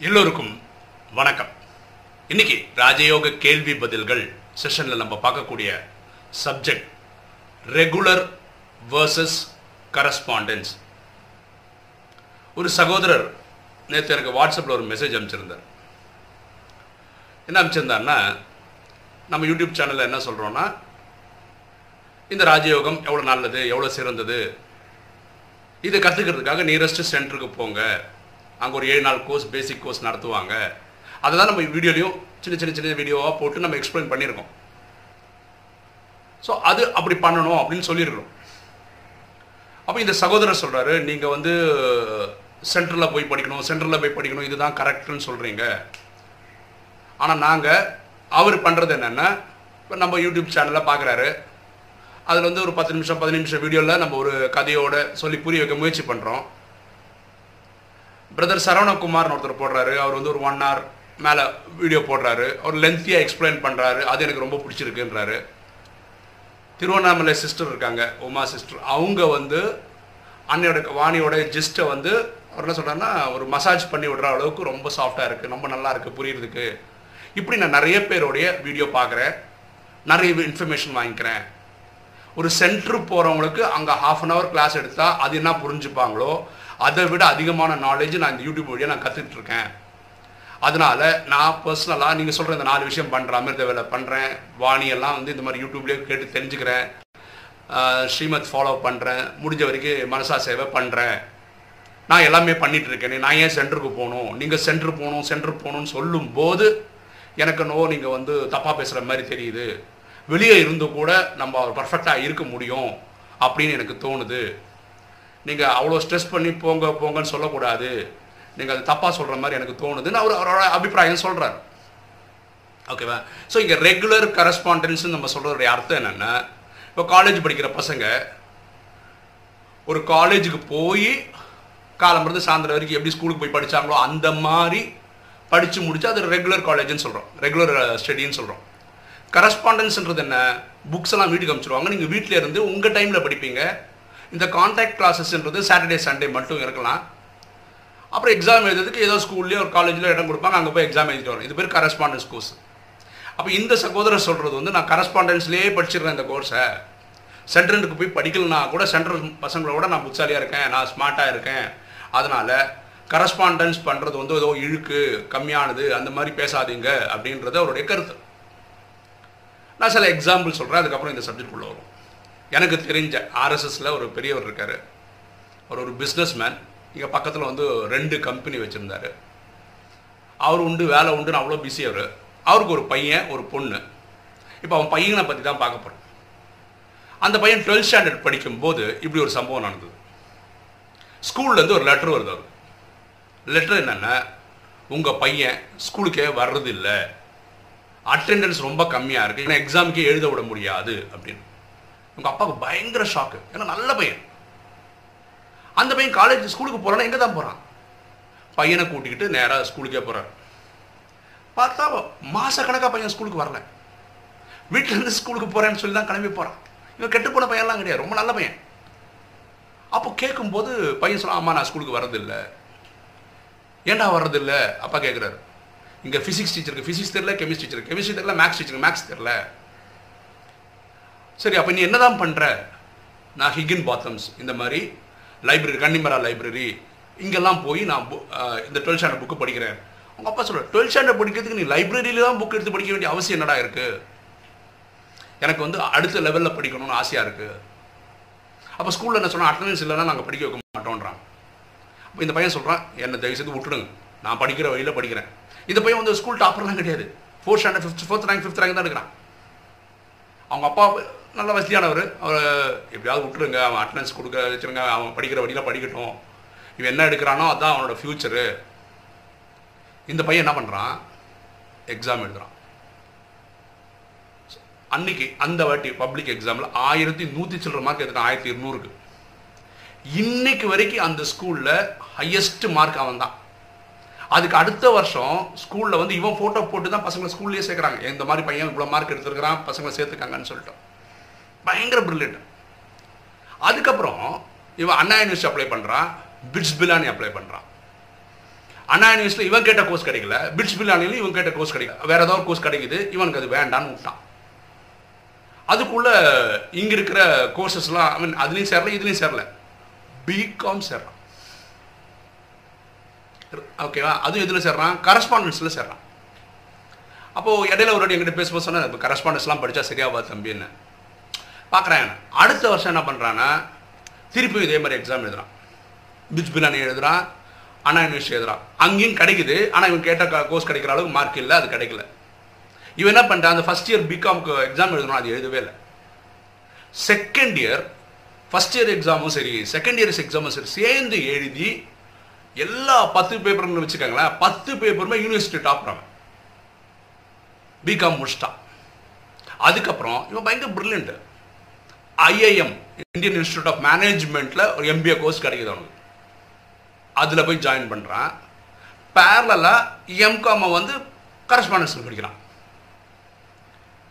எல்லோருக்கும் வணக்கம். இன்னைக்கு ராஜயோக கேள்வி பதில்கள் செஷனில் நம்ம பார்க்கக்கூடிய சப்ஜெக்ட் ரெகுலர் வர்சஸ் கரஸ்பாண்டன்ஸ் ஒரு சகோதரர் நேற்று எனக்கு வாட்ஸ்அப்பில் ஒரு மெசேஜ் அனுப்பிச்சிருந்தார். என்ன அனுப்பிச்சிருந்தாருன்னா நம்ம யூடியூப் சேனலில் என்ன சொல்கிறோன்னா இந்த ராஜயோகம் எவ்வளோ நல்லது எவ்வளோ சிறந்தது இதை கற்றுக்கிறதுக்காக நியரஸ்ட் சென்டருக்கு போங்க அங்கே ஒரு ஏழு நாள் கோர்ஸ் பேசிக் கோர்ஸ் நடத்துவாங்க. அதை தான் நம்ம வீடியோலையும் சின்ன சின்ன சின்ன வீடியோவாக போட்டு நம்ம எக்ஸ்பிளைன் பண்ணியிருக்கோம் ஸோ அது அப்படி பண்ணணும் அப்படின்னு சொல்லியிருக்கிறோம். அப்போ இந்த சகோதரர் சொல்கிறாரு நீங்கள் வந்து சென்டரில் போய் படிக்கணும் சென்டரில் போய் படிக்கணும் இதுதான் கரெக்டுன்னு சொல்கிறீங்க ஆனால் நாங்கள் அவர் பண்ணுறது என்னென்னா இப்போ நம்ம யூடியூப் சேனலில் பார்க்குறாரு அதில் வந்து ஒரு பத்து நிமிஷம் பதினஞ்சு நிமிஷம் வீடியோவில் நம்ம ஒரு கதையோட சொல்லி புரிய வைக்க முயற்சி பண்ணுறோம் பிரதர் சரவணகுமார்னு ஒருத்தர் போடுறாரு. அவர் வந்து ஒரு ஒன் ஹவர் மேலே வீடியோ போடுறாரு. அவர் லென்த்தியாக எக்ஸ்பிளைன் பண்ணுறாரு அது எனக்கு ரொம்ப பிடிச்சிருக்குன்றாரு. திருவண்ணாமலை சிஸ்டர் இருக்காங்க. உமா சிஸ்டர் அவங்க வந்து அன்னையோட வாணியோட ஜிஸ்ட்டை வந்து அவர் என்ன சொல்கிறாருன்னா ஒரு மசாஜ் பண்ணி விடுற அளவுக்கு ரொம்ப சாஃப்டாக இருக்குது ரொம்ப நல்லா இருக்குது புரியுறதுக்கு. இப்படி நான் நிறைய பேருடைய வீடியோ பார்க்குறேன் நிறைய இன்ஃபர்மேஷன் வாங்கிக்கிறேன். ஒரு சென்டர் போகிறவங்களுக்கு அங்கே ஹாஃப் அன் ஹவர் கிளாஸ் எடுத்தால் அது என்ன புரிஞ்சுப்பாங்களோ அதை விட அதிகமான நாலேஜ் நான் இந்த யூடியூப் வழியாக நான் கற்றுக்கிட்டு இருக்கேன். அதனால நான் பர்சனலாக நீங்கள் சொல்கிற இந்த நாலு விஷயம் பண்ணுறேன் அமிர்த வேலை பண்ணுறேன் வாணியெல்லாம் வந்து இந்த மாதிரி யூடியூப்லேயே கேட்டு தெரிஞ்சுக்கிறேன். ஸ்ரீமத் ஃபாலோ பண்ணுறேன் முடிஞ்ச வரைக்கும் மனசா சேவை பண்ணுறேன் நான் எல்லாமே பண்ணிகிட்டு இருக்கேன். நான் ஏன் சென்டருக்கு போகணும்? நீங்கள் சென்டர் போகணும் சென்டர் போகணும்னு சொல்லும்போது எனக்கு நோ நீங்கள் வந்து தப்பாக பேசுகிற மாதிரி தெரியுது. வெளியே இருந்து கூட நம்ம பர்ஃபெக்டாக இருக்க முடியும் அப்படின்னு எனக்கு தோணுது. நீங்கள் அவ்வளோ ஸ்ட்ரெஸ் பண்ணி போங்க போங்கன்னு சொல்லக்கூடாது. நீங்கள் அது தப்பாக சொல்கிற மாதிரி எனக்கு தோணுதுன்னு அவர் அவரோட அபிப்பிராயம் சொல்கிறார் ஓகேவா ஸோ இங்கே ரெகுலர் கரஸ்பாண்டன்ஸ்னு நம்ம சொல்கிறதுடைய அர்த்தம் என்னென்னா இப்போ காலேஜ் படிக்கிற பசங்க ஒரு காலேஜுக்கு போய் காலம்பருந்து சாயந்தரம் வரைக்கும் எப்படி ஸ்கூலுக்கு போய் படித்தாங்களோ அந்த மாதிரி படித்து முடிச்சு அது ரெகுலர் காலேஜ்னு சொல்கிறோம் ரெகுலர் ஸ்டடின்னு சொல்கிறோம் கரஸ்பாண்டன்ஸ்ன்றது என்ன? புக்ஸ் எல்லாம் வீட்டுக்கு அனுப்பிச்சிருவாங்க. நீங்கள் வீட்டில் இருந்து உங்கள் டைமில் படிப்பீங்க. இந்த கான்டாக்ட் கிளாஸஸ்ன்றது சாட்டர்டே சண்டே மட்டும் இருக்கலாம். அப்புறம் எக்ஸாம் எழுதுறதுக்கு ஏதோ ஸ்கூல்லேயோ ஒரு காலேஜ்லேயோ இடம் கொடுப்பாங்க அங்கே போய் எக்ஸாம் எழுதிட்டு வரும். இது பேர் கரஸ்பாண்டன்ஸ் கோர்ஸ் அப்போ இந்த சகோதரர் சொல்கிறது வந்து நான் கரஸ்பாண்டன்ஸ்லேயே படிச்சிடுறேன் இந்த கோர்ஸை சென்ட்ரலுக்கு போய் படிக்கலனா கூட சென்ட்ரல் பசங்களோட நான் புத்தாலியாக இருக்கேன் நான் ஸ்மார்ட்டாக இருக்கேன். அதனால் கரஸ்பாண்டன்ஸ் பண்ணுறது வந்து ஏதோ இழுக்கு கம்மியானது அந்த மாதிரி பேசாதீங்க அப்படின்றது அவருடைய கருத்து. நான் சில எக்ஸாம்பிள் சொல்கிறேன் அதுக்கப்புறம் இந்த சப்ஜெக்ட் உள்ள வரும். எனக்கு தெரிஞ்ச ஆர்எஸ்எஸில் ஒரு பெரியவர் இருக்கார். அவர் ஒரு பிஸ்னஸ் மேன் இங்கே பக்கத்தில் வந்து ரெண்டு கம்பெனி வச்சுருந்தாரு. அவர் உண்டு வேலை உண்டுன்னு அவ்வளோ பிஸி அவர். அவருக்கு ஒரு பையன் ஒரு பொண்ணு. இப்போ அவன் பையனை பற்றி தான் பார்க்க போகிறோம் அந்த பையன் டுவெல்த் ஸ்டாண்டர்ட் படிக்கும்போது இப்படி ஒரு சம்பவம் நடந்தது. ஸ்கூல்லேருந்து ஒரு லெட்டர் வருது அவர் லெட்டர் என்னென்னா உங்கள் பையன் ஸ்கூலுக்கே வர்றதில்லை. அட்டெண்டன்ஸ் ரொம்ப கம்மியாக இருக்குது ஏன்னா எக்ஸாமுக்கே எழுத விட முடியாது. அப்படின்னு. உங்கள் அப்பாவுக்கு பயங்கர ஷாக்கு ஏன்னா நல்ல பையன். அந்த பையன் காலேஜ் ஸ்கூலுக்கு போகிறான்னா எங்கே தான் போகிறான் பையனை கூட்டிக்கிட்டு நேராக ஸ்கூலுக்கே போகிறார் பார்த்தா மாதக்கணக்காக பையன் ஸ்கூலுக்கு வரல. வீட்டிலேருந்து ஸ்கூலுக்கு போகிறேன்னு சொல்லி தான் கிளம்பி போகிறான் இவன் கெட்டு போன பையன்லாம் கிடையாது. ரொம்ப நல்ல பையன். அப்போ கேட்கும்போது பையன் சொல்ல ஆமாம் நான் ஸ்கூலுக்கு வரதில்லை ஏன்டா வர்றதில்லை? அப்பா கேட்குறாரு இங்கே ஃபிசிக்ஸ் டீச்சருக்கு ஃபிசிக்ஸ் தெரியல கெமிஸ்ட்ரி டீச்சர் கெமிஸ்ட்ரி தெரியல மேக்ஸ் டீச்சருக்கு மேக்ஸ் தெரியல. சரி அப்போ நீ என்னதான் பண்ணுற நான் ஹிகின் பாத்தம்ஸ் இந்த மாதிரி லைப்ரரி கன்னிமரா லைப்ரரி இங்கெல்லாம் போய் நான் இந்த டுவெல்த் ஸ்டாண்டர்ட் புக்கு படிக்கிறேன். உங்கள் அப்பா சொல்ற டுவெல்த் ஸ்டாண்டர்ட் படிக்கிறதுக்கு நீ லைப்ரரியில தான் புக் எடுத்து படிக்க வேண்டிய அவசியம் என்னடா இருக்கு? எனக்கு வந்து அடுத்த லெவலில் படிக்கணும்னு ஆசையாக இருக்கு. அப்போ ஸ்கூலில் என்ன சொன்னால் அட்டண்டன்ஸ் இல்லைன்னா நாங்கள் படிக்க வைக்க மாட்டோன்றான். அப்போ இந்த பையன் சொல்கிறான் என்னை தயவு செய்து விட்டுடுங்க. நான் படிக்கிற வழியில் படிக்கிறேன். இந்த பையன் வந்து ஸ்கூல் டாப்பர்லாம் கிடையாது. Fourth standard fifth fourth rank fifth rank தான் எடுக்கிறான். அவங்க அப்பா நல்ல வசதியானவர். அவர் எப்படியாவது விட்டுருங்க அவன் அட்டண்டன்ஸ் கொடுக்க வச்சுருங்க அவன் படிக்கிற வழியில் படிக்கட்டும். இவன் என்ன எடுக்கிறானோ அதான் அவனோட ஃப்யூச்சரு இந்த பையன் என்ன பண்ணுறான் எக்ஸாம் எழுதுறான். அன்னைக்கு அந்த வாட்டி பப்ளிக் எக்ஸாமில் ஆயிரத்தி நூற்றி சில்லற மார்க் எடுத்துட்டான் ஆயிரத்தி இருநூறுக்கு. இன்னைக்கு வரைக்கும் அந்த ஸ்கூலில் ஹையஸ்ட் மார்க் அவன் தான். அதுக்கு அடுத்த வருஷம் ஸ்கூலில் வந்து இவன் ஃபோட்டோ போட்டு தான் பசங்களை ஸ்கூல்லேயே சேர்க்குறாங்க. இந்த மாதிரி பையன் இவ்வளோ மார்க் எடுத்துருக்கிறான் பசங்களை சேர்த்துக்காங்கன்னு சொல்லிட்டோம் பயங்கர பிரில்லியன்ட் அதுக்கப்புறம் இவன் அண்ணா யூனிவர்சிட்டி அப்ளை பண்ணுறான் பிட்ஸ் பிலானி அப்ளை பண்ணுறான் அண்ணா யூனிவர்சிட்டியில் இவன் கேட்ட கோர்ஸ் கிடைக்கல பிட்ஸ் பிலானிலையும் இவன் கேட்ட கோர்ஸ் கிடைக்கல. வேற ஏதாவது கோர்ஸ் கிடைக்குது இவனுக்கு அது வேண்டான்னு விட்டான். அதுக்குள்ள இங்க இருக்கிற கோர்சஸ்லாம் ஐ மீன் அதுலேயும் சேரல இதுலேயும் சேரல. பிகாம் சேர்றான். ஓகேவா அதுவும் இதில் சேர்றான்? கரஸ்பாண்டன்ஸில் சேர்றான். அப்போது இடையில ஒரு வாட்டி என்கிட்ட பேசும்போது சொன்னேன் கரஸ்பாண்டன்ஸ்லாம் படித்தா சரியாவா தம்பின்னு பார்க்குறேன் அடுத்த வருஷம் என்ன பண்ணுறான்னா திருப்பி இதே மாதிரி எக்ஸாம் எழுதுறான். பிஜ் பிலானி எழுதுறான் அண்ணா யூனிவர்சிட்டி எழுதுறான். அங்கேயும் கிடைக்குது ஆனால் இவன் கேட்ட கோர்ஸ் கிடைக்கிற அளவுக்கு மார்க் இல்லை அது கிடைக்கல. இவன் என்ன பண்ணுறான் அந்த ஃபஸ்ட் இயர் பிகாம்க்கு எக்ஸாம் எழுதணும் அது எழுதவே இல்லை. செகண்ட் இயர் ஃபஸ்ட் இயர் எக்ஸாமும் சரி செகண்ட் இயர்ஸ் எக்ஸாமும் சரி சேர்ந்து எழுதி எல்லா பத்து பேப்பர்னு வச்சுக்கோங்களேன் பத்து பேப்பருமே யூனிவர்சிட்டி டாப் அவன். பிகாம் முடிச்சிட்டான். அதுக்கப்புறம் இவன் பயங்கர brilliant IIM Indian institute of மேனேஜ்மெண்ட்டில் ஒரு எம்பிஏ கோர்ஸ் கிடைக்குது அவனுக்கு. அதில் போய் ஜாயின் பண்ணுறான் பேரலாக எம்காமை வந்து கரஸ்பாண்டன்ஸில் படிக்கிறான்.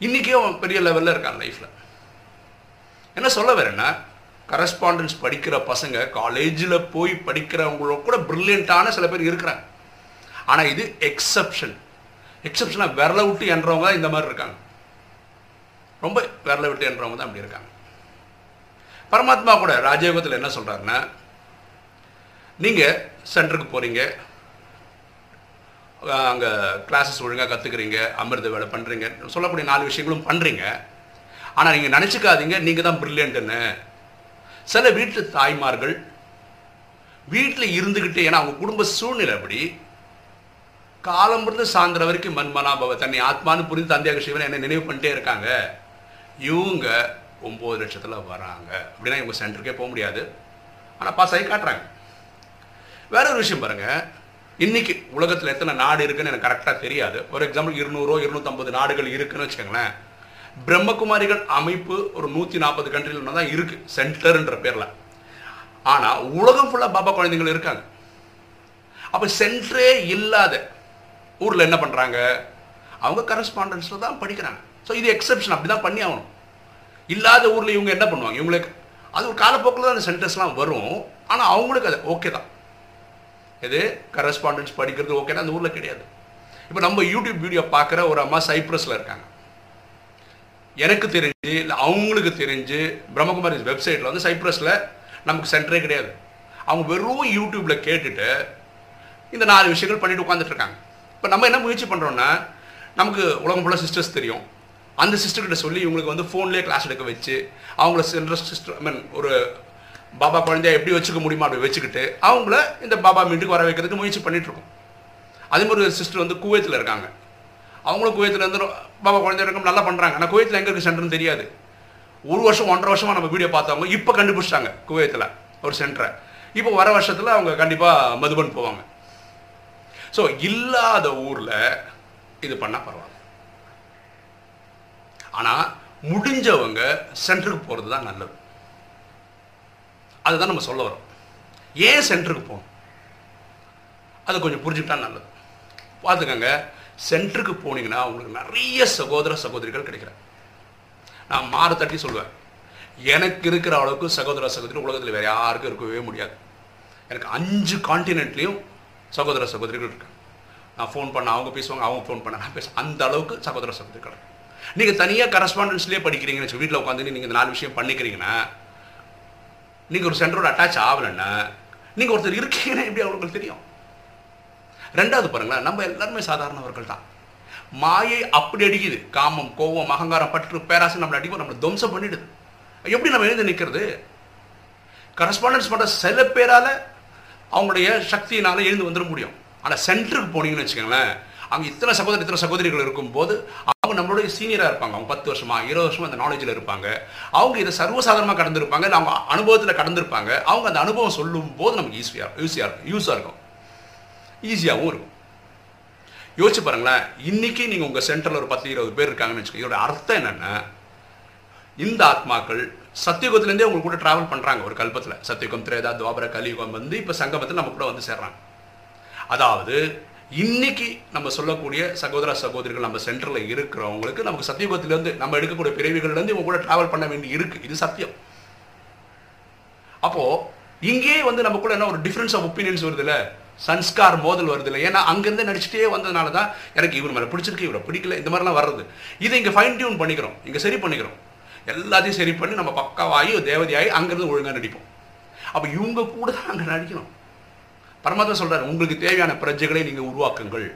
இன்றைக்கே அவன் பெரிய லெவலில் இருக்கான் லைஃப்பில் என்ன சொல்ல வரேன்னா கரஸ்பாண்டன்ஸ் படிக்கிற பசங்க காலேஜில் போய் படிக்கிறவங்களோட கூட ப்ரில்லியண்ட்டான சில பேர் இருக்கிறாங்க. ஆனால் இது எக்ஸப்ஷன் எக்ஸப்ஷனாக விரல விட்டு என்றவங்க தான் இந்த மாதிரி இருக்காங்க. ரொம்ப விரல விட்டு என்றவங்க தான் அப்படி இருக்காங்க. பரமாத்மா கூட ராஜயோகத்தில் என்ன சொல்கிறாருன்னா நீங்கள் சென்டருக்கு போகிறீங்க அங்கே கிளாஸஸ் ஒழுங்காக கற்றுக்குறீங்க அமிர்த வேலை பண்ணுறீங்க சொல்லக்கூடிய நாலு விஷயங்களும் பண்ணுறீங்க ஆனால் நீங்கள் நினச்சிக்காதீங்க. நீங்கள் தான் பிரில்லியன்ட்டுன்னு சில வீட்டு தாய்மார்கள் வீட்டில் இருந்துக்கிட்டே ஏன்னா அவங்க குடும்ப சூழ்நிலை அப்படி காலம்பிருந்து சாயந்தரம் வரைக்கும் மன்மனாபவ தன்னை ஆத்மானு புரிந்து தந்தையாக சிவனை என்ன நினைவு பண்ணிட்டே இருக்காங்க. இவங்க ஒம்பது லட்சத்தில் வராங்க. அப்படின்னா இவங்க சென்டருக்கே போக முடியாது. ஆனால் பாஸ் ஆகி காட்டுறாங்க. வேற ஒரு விஷயம் பாருங்க. இன்னைக்கு உலகத்தில் எத்தனை நாடு இருக்குன்னு எனக்கு கரெக்டாக தெரியாது. ஒரு எக்ஸாம்பிள் இருநூறோ இருநூத்தம்பது நாடுகள் இருக்குன்னு வச்சுக்கோங்களேன். பிரம்மகுமாரிகள் அமைப்பு ஒரு நூற்றி நாற்பது கண்ட்ரியில் தான் இருக்கு. சென்டர்ன்ற பேரில். ஆனால் உலகம் ஃபுல்லாக பாபா குழந்தைகள் இருக்காங்க. அப்போ சென்டரே இல்லாத ஊரில் என்ன பண்ணுறாங்க அவங்க கரஸ்பாண்டன்ஸில் தான் படிக்கிறாங்க. ஸோ இது எக்ஸப்ஷன் அப்படி தான் பண்ணி ஆகணும். இல்லாத ஊரில் இவங்க என்ன பண்ணுவாங்க? இவங்களுக்கு அது ஒரு காலப்போக்கில் தான் அந்த சென்டர்ஸ்லாம் வரும். ஆனால் அவங்களுக்கு அது ஓகே தான். இது கரஸ்பாண்டன்ஸ் படிக்கிறது ஓகேனா அந்த ஊரில் கிடையாது. இப்போ நம்ம யூடியூப் வீடியோ பார்க்குற ஒரு அம்மா சைப்ரஸில் இருக்காங்க. எனக்கு தெரிஞ்சு இல்லை அவங்களுக்கு தெரிஞ்சு பிரம்மகுமாரி வெப்சைட்டில் வந்து சைப்ரஸில் நமக்கு சென்டரே கிடையாது. அவங்க வெறும் யூடியூப்பில் கேட்டுட்டு இந்த நாலு விஷயங்கள் பண்ணிட்டு உட்காந்துட்டு இருக்காங்க. இப்போ நம்ம என்ன முயற்சி பண்ணுறோன்னா நமக்கு உலகம் ஃபுல்லாக சிஸ்டர்ஸ் தெரியும். அந்த சிஸ்டர்கிட்ட சொல்லி இவங்களுக்கு வந்து ஃபோன்லேயே கிளாஸ் எடுக்க வச்சு அவங்கள சென்ற சிஸ்டர் ஐ மீன் ஒரு பாபா குழந்தைய எப்படி வச்சுக்க முடியுமா அப்படி வச்சுக்கிட்டு அவங்கள இந்த பாபா மீட்டுக்கு வர வைக்கிறதுக்கு முயற்சி பண்ணிகிட்ருக்கோம் அதே மாதிரி ஒரு சிஸ்டர் வந்து குவைத்தில் இருக்காங்க. அவங்களும் குவைத்தில் இருந்து பாபா குழந்தை இருக்கும் நல்லா பண்ணுறாங்க ஆனால் குவைத்தில் எங்கே இருக்குது சென்டர்னு தெரியாது. ஒரு வருஷம் ஒன்றரை வருஷமாக நம்ம வீடியோ பார்த்தவங்க இப்போ கண்டுபிடிச்சிட்டாங்க குவைத்தில் ஒரு சென்டரை இப்போ வர வருஷத்தில் அவங்க கண்டிப்பாக மதுபன் போவாங்க. ஸோ இல்லாத ஊரில் இது பண்ணால் பரவாயில்ல. ஆனால் முடிஞ்சவங்க சென்டருக்கு போகிறது தான் நல்லது. அதுதான் நம்ம சொல்ல வரோம். ஏன் சென்டருக்கு போகணும்? அதை கொஞ்சம் புரிஞ்சுக்கிட்டா நல்லது. பார்த்துக்கோங்க சென்டருக்கு போனீங்கன்னா உங்களுக்கு நிறைய சகோதர சகோதரிகள் கிடைக்கிறாங்க நான் மாறு தட்டி சொல்லுவேன். எனக்கு இருக்கிற அளவுக்கு சகோதர சகோதரி உலகத்தில் வேறு யாருக்கும் இருக்கவே முடியாது. எனக்கு அஞ்சு கான்டினென்ட்லேயும் சகோதர சகோதரிகள் இருக்காங்க. நான் ஃபோன் பண்ண அவங்க பேசுவாங்க அவங்க ஃபோன் பண்ண நான் பேசுவேன் அந்த அளவுக்கு சகோதர சகோதரிகள் நீங்கள் தனியாக கரஸ்பாண்டன்ஸ்லேயே படிக்கிறீங்கன்னு வீட்டில் உட்காந்து நீங்கள் இந்த நாலு விஷயம் பண்ணிக்கிறீங்கன்னா நீங்கள் ஒரு சென்டரோட அட்டாச் ஆகலைன்னா நீங்கள் ஒருத்தர் இருக்கீங்கன்னா எப்படி அவங்களுக்கு தெரியும்? ரெண்டாவது பாருங்களேன் நம்ம எல்லாருமே சாதாரணவர்கள் தான். மாயை அப்படி அடிக்குது. காமம் கோவம் அகங்காரம் பற்று பேராசை நம்மளை அடிக்கும் நம்மளை துவம்சம் பண்ணிடுது. எப்படி நம்ம எழுந்து நிற்கிறது கரஸ்பாண்டன்ஸ் பண்ணுற சில பேரால் அவங்களுடைய சக்தியினால் எழுந்து வந்துட முடியும். ஆனால் சென்டருக்கு போனீங்கன்னு வச்சுக்கோங்களேன் அவங்க இத்தனை சகோதரி இத்தனை சகோதரிகள் இருக்கும்போது அவங்க நம்மளுடைய சீனியராக இருப்பாங்க. அவங்க பத்து வருஷமா இருபது வருஷமா அந்த நாலேஜில் இருப்பாங்க. அவங்க இதை சர்வசாதாரணமாக கடந்திருப்பாங்க. இல்லை அவங்க அனுபவத்தில் கடந்திருப்பாங்க. அவங்க அந்த அனுபவம் சொல்லும் போது நமக்கு ஈஸியாக ஈஸியாக இருக்கும் யூஸாக இருக்கும் ஈஸியாகவும் இருக்கும். யோசிச்சு பாருங்களேன். இன்றைக்கி நீங்கள் உங்கள் சென்டரில் ஒரு பத்து இருபது பேர் இருக்காங்கன்னு வச்சுக்கோங்க. இதோட அர்த்தம் என்னென்னா இந்த ஆத்மாக்கள் சத்தியுகத்துலேருந்தே அவங்க கூட ட்ராவல் பண்ணுறாங்க ஒரு கல்பத்தில். சத்தியுகம் திரேதா துவாபர கலியுகம் வந்து இப்போ சங்கமத்தில் நம்ம கூட வந்து சேர்றாங்க. அதாவது இன்னைக்கு நம்ம சொல்லக்கூடிய சகோதர சகோதரிகள் நம்ம சென்டரில் இருக்கிறவங்களுக்கு நமக்கு சத்தியுகத்திலேருந்து நம்ம எடுக்கக்கூடிய பிறவிகள்லேருந்து இவங்க கூட ட்ராவல் பண்ண வேண்டி இருக்கு. இது சத்தியம். அப்போ இங்கே வந்து நம்ம கூட என்ன ஒரு டிஃப்ரென்ஸ் ஆஃப் ஒப்பீனியன்ஸ் வருதுல்ல? சன்ஸ்கார் மோதல் வருது இல்லை ஏன்னா அங்கேருந்து நடிச்சுட்டே வந்ததுனால தான் எனக்கு இவர் மேலே பிடிச்சிருக்கு இவரை பிடிக்கல இந்த மாதிரிலாம் வர்றது. இதை இங்கே ஃபைன் டியூன் பண்ணிக்கிறோம். இங்கே சரி பண்ணிக்கிறோம். எல்லாத்தையும் சரி பண்ணி நம்ம பக்காவாகி தேவதையாகி அங்கேருந்து ஒழுங்காக நடிப்போம். அப்போ இவங்க கூட தான் அங்கே நடிக்கணும். பரமாத்மா சொல்கிறார் உங்களுக்கு தேவையான பிரஜைகளை நீங்கள் உருவாக்குங்கள்.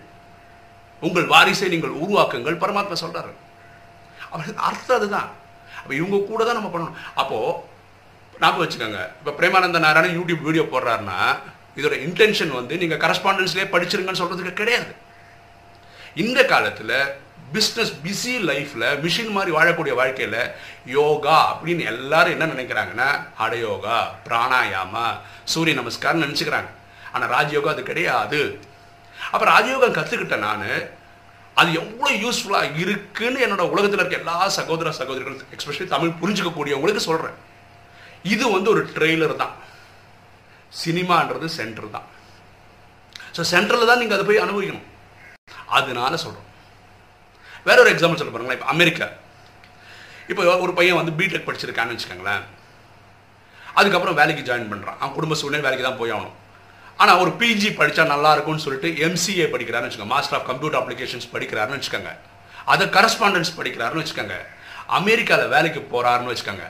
உங்கள் வாரிசை நீங்கள் உருவாக்குங்கள். பரமாத்மா சொல்கிறார் அவருக்கு அர்த்தம் அதுதான். அப்போ இவங்க கூட தான் நம்ம பண்ணணும். அப்போது ஞாபகம் வச்சுக்கோங்க. இப்போ பிரேமானந்த நாராயணன் யூடியூப் வீடியோ போடுறாருன்னா இதோட இன்டென்ஷன் வந்து நீங்கள் கரஸ்பாண்டன்ஸ்லேயே படிச்சிருங்கன்னு சொல்கிறதுக்கு கிடையாது. இந்த காலத்தில் பிஸ்னஸ் பிஸி லைஃப்பில் மிஷின் மாதிரி வாழக்கூடிய வாழ்க்கையில் யோகா அப்படின்னு எல்லாரும் என்ன நினைக்கிறாங்கன்னா ஹடயோகா பிராணாயாமா சூரிய நமஸ்காரம் நினச்சிக்கிறாங்க. ஆனால் ராஜயோகம் அது கிடையாது. அப்போ ராஜயோகம் கற்றுக்கிட்டேன் நான். அது எவ்வளோ யூஸ்ஃபுல்லாக இருக்குன்னு என்னோட உலகத்தில் இருக்க எல்லா சகோதர சகோதரிகளும் எக்ஸ்பெஷலி தமிழ் புரிஞ்சுக்கக்கூடியவங்களுக்கு சொல்கிறேன் இது வந்து ஒரு ட்ரெய்லர் தான். சினிமான்றது சென்டர் தான். ஸோ சென்டரில் தான் நீங்கள் அதை போய் அனுபவிக்கணும். அதனால சொல்கிறோம் வேற ஒரு எக்ஸாம்பிள் சொல்ல பாருங்களேன் இப்போ அமெரிக்கா. இப்போ ஒரு பையன் வந்து பிடெக் படிச்சிருக்கான்னு வச்சுக்கோங்களேன். அதுக்கப்புறம் வேலைக்கு ஜாயின் பண்ணுறான் அவன் குடும்ப சூழ்நிலை வேலைக்கு தான் போய் ஆகணும். ஆனால் ஒரு பிஜி படித்தா நல்லா இருக்கும்னு சொல்லிட்டு எம்சிஏ படிக்கிறாருன்னு வச்சுக்கோங்க. மாஸ்டர் ஆஃப் கம்ப்யூட்டர் அப்ளிகேஷன்ஸ் படிக்கிறாருன்னு வச்சுக்கோங்க. அதை கரஸ்பாண்டன்ஸ் படிக்கிறாருன்னு வச்சுக்கோங்க. அமெரிக்காவில் வேலைக்கு போகிறாருன்னு வச்சுக்கோங்க.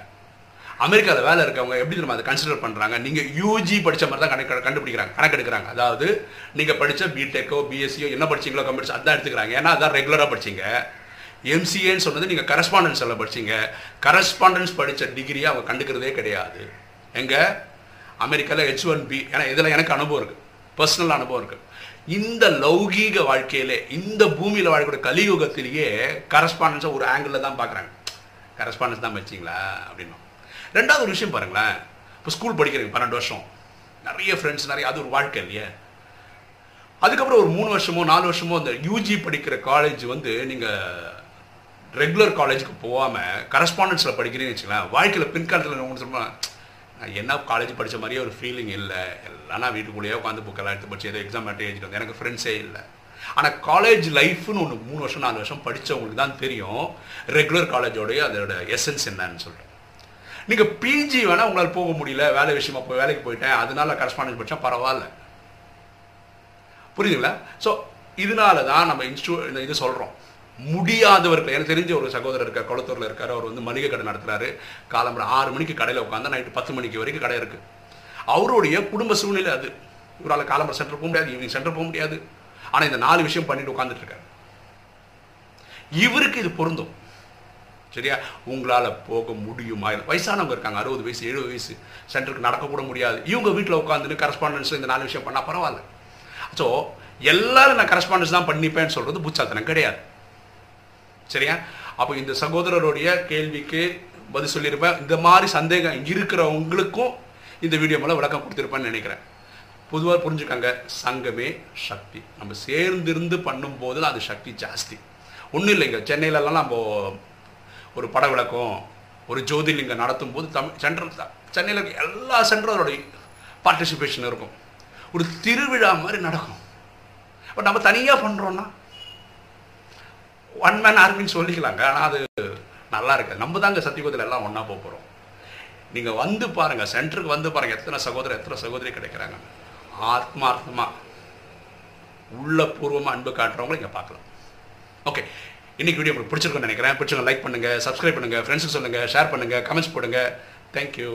அமெரிக்காவில் வேலை இருக்கவங்க எப்படி நம்ம அதை கன்சிடர் பண்ணுறாங்க நீங்கள் யூஜி படித்த மாதிரி தான் கணக்கு கண்டுபிடிக்கிறாங்க கணக்கெடுக்கிறாங்க அதாவது நீங்கள் படித்த பிடெக்கோ பிஎஸ்சியோ என்ன படிச்சீங்களோ கம்ப்யூட்டர்ஸ் அதான் எடுத்துக்கிறாங்க. ஏன்னா அதான் ரெகுலராக படிச்சீங்க. எம்சிஏன்னு சொன்னது நீங்கள் கரஸ்பாண்டன்ஸ் படிச்சிங்க படிச்சீங்க. கரஸ்பாண்டன்ஸ் படித்த டிகிரியை அவங்க கண்டுக்கிறதே கிடையாது. எங்கே? அமெரிக்காவில் ஹெச் ஒன் பி ஏன்னா இதில் எனக்கு அனுபவம் இருக்குது பர்சனல் அனுபவம் இருக்குது இந்த லௌகீக வாழ்க்கையிலே இந்த பூமியில் வாழக்கூடிய கலியுகத்திலேயே கரஸ்பாண்டன்ஸை ஒரு ஆங்கிளில் தான் பார்க்குறாங்க. கரஸ்பாண்டன்ஸ் தான் வச்சிங்களா? அப்படின்னும். ரெண்டாவது ஒரு விஷயம் பாருங்களேன். இப்போ ஸ்கூல் படிக்கிறீங்க பன்னெண்டு வருஷம். நிறைய ஃப்ரெண்ட்ஸ் நிறைய அது ஒரு வாழ்க்கை இல்லையே. அதுக்கப்புறம் ஒரு மூணு வருஷமோ நாலு வருஷமோ அந்த யூஜி படிக்கிற காலேஜ் வந்து நீங்கள் ரெகுலர் காலேஜுக்கு போகாமல் கரஸ்பாண்டன்ஸில் படிக்கிறீங்கன்னு வச்சுக்கலாம் வாழ்க்கையில் பின்காலத்தில் ஒன்று சொல்லுவாங்க என்ன காலேஜ் படித்த மாதிரியே ஒரு ஃபீலிங் இல்லை. எல்லாம் நான் வீட்டுக்குள்ளேயே உட்காந்து புக்கெல்லாம் எடுத்து படிச்சு ஏதோ எக்ஸாம் மட்டும் எழுதிட்டு வந்தேன். எனக்கு ஃப்ரெண்ட்ஸே இல்லை. ஆனால் காலேஜ் லைஃப்னு ஒன்று மூணு வருஷம் நாலு வருஷம் படித்தவங்களுக்கு தான் தெரியும். ரெகுலர் காலேஜோடைய அதோட எசன்ஸ் என்னன்னு சொல்லிட்டு நீங்கள் பிஜி வேணால் உங்களால் போக முடியல வேலை விஷயமா போய் வேலைக்கு போயிட்டேன் அதனால கரஸ்பாண்டன்ஸ் படித்தா பரவாயில்ல. புரியுதுங்களா? ஸோ இதனால தான் நம்ம இன்ஸ்டியூ இந்த இது சொல்கிறோம் முடியாதவர்கள். எனக்கு தெரிஞ்ச ஒரு சகோதரர் இருக்கார் குளத்தூரில் இருக்கார். அவர் வந்து மளிகை கடை நடத்துகிறாரு காலம்பரம் ஆறு மணிக்கு கடையில் உட்காந்தா நைட்டு பத்து மணிக்கு வரைக்கும் கடை இருக்குது அவருடைய குடும்ப சூழ்நிலை அது. இவரால் காலம்பரம் சென்டர் போக முடியாது ஈவினிங் சென்டர் போக முடியாது. ஆனால் இந்த நாலு விஷயம் பண்ணிட்டு உட்காந்துட்டு இருக்காரு. இவருக்கு இது பொருந்தும். சரியா? உங்களால் போக முடியுமா? இல்லை வயசானவங்க இருக்காங்க அறுபது வயசு எழுபது வயசு. சென்டருக்கு நடக்கக்கூட முடியாது. இவங்க வீட்டில் உட்காந்துட்டு கரஸ்பாண்டன்ஸ் இந்த நாலு விஷயம் பண்ணால் பரவாயில்ல. ஸோ எல்லாரும் நான் கரஸ்பாண்டன்ஸ் தான் பண்ணிப்பேன்னு சொல்கிறது புச்சாத்தனம் கிடையாது. சரியா? அப்போ இந்த சகோதரருடைய கேள்விக்கு பதில் சொல்லியிருப்பேன் இந்த மாதிரி சந்தேகம் இருக்கிறவங்களுக்கும் இந்த வீடியோ மேலே விளக்கம் கொடுத்துருப்பேன்னு நினைக்கிறேன். பொதுவாக புரிஞ்சுக்கோங்க சங்கமே சக்தி. நம்ம சேர்ந்திருந்து பண்ணும்போது அது சக்தி ஜாஸ்தி. ஒன்றும் இல்லைங்க சென்னையிலலாம் நம்ம ஒரு பட விளக்கம் ஒரு ஜோதிலிங்கம் நடத்தும் போது தமிழ் சென்ட்ரல் சென்னையில் இருக்க எல்லா சென்டரோடைய பார்ட்டிசிபேஷன் இருக்கும். ஒரு திருவிழா மாதிரி நடக்கும். பட் நம்ம தனியாக பண்ணுறோன்னா ஒன் மேன் ஆர்மின்னு சொல்லிக்கலாங்க. ஆனால் அது நல்லா இருக்குது. நம்ம தாங்க சத்தியகுதில் எல்லாம் ஒன்றா போக போகிறோம் நீங்கள் வந்து பாருங்கள் சென்டருக்கு வந்து பாருங்கள் எத்தனை சகோதரர் எத்தனை சகோதரி கிடைக்கிறாங்க. ஆத்மார்த்தமாக உள்ளபூர்வமாக அன்பு காட்டுறவங்களை இங்கே பார்க்கலாம். ஓகே இன்னைக்கு வீடியோ உங்களுக்கு பிடிச்சிருக்குன்னு நினைக்கிறேன். பிடிச்சவங்க லைக் பண்ணுங்கள் சப்ஸ்கிரைப் பண்ணுங்கள் ஃப்ரெண்ட்ஸுக்கு சொல்லுங்கள் ஷேர் பண்ணுங்கள் கமெண்ட்ஸ் போடுங்க. தேங்க்யூ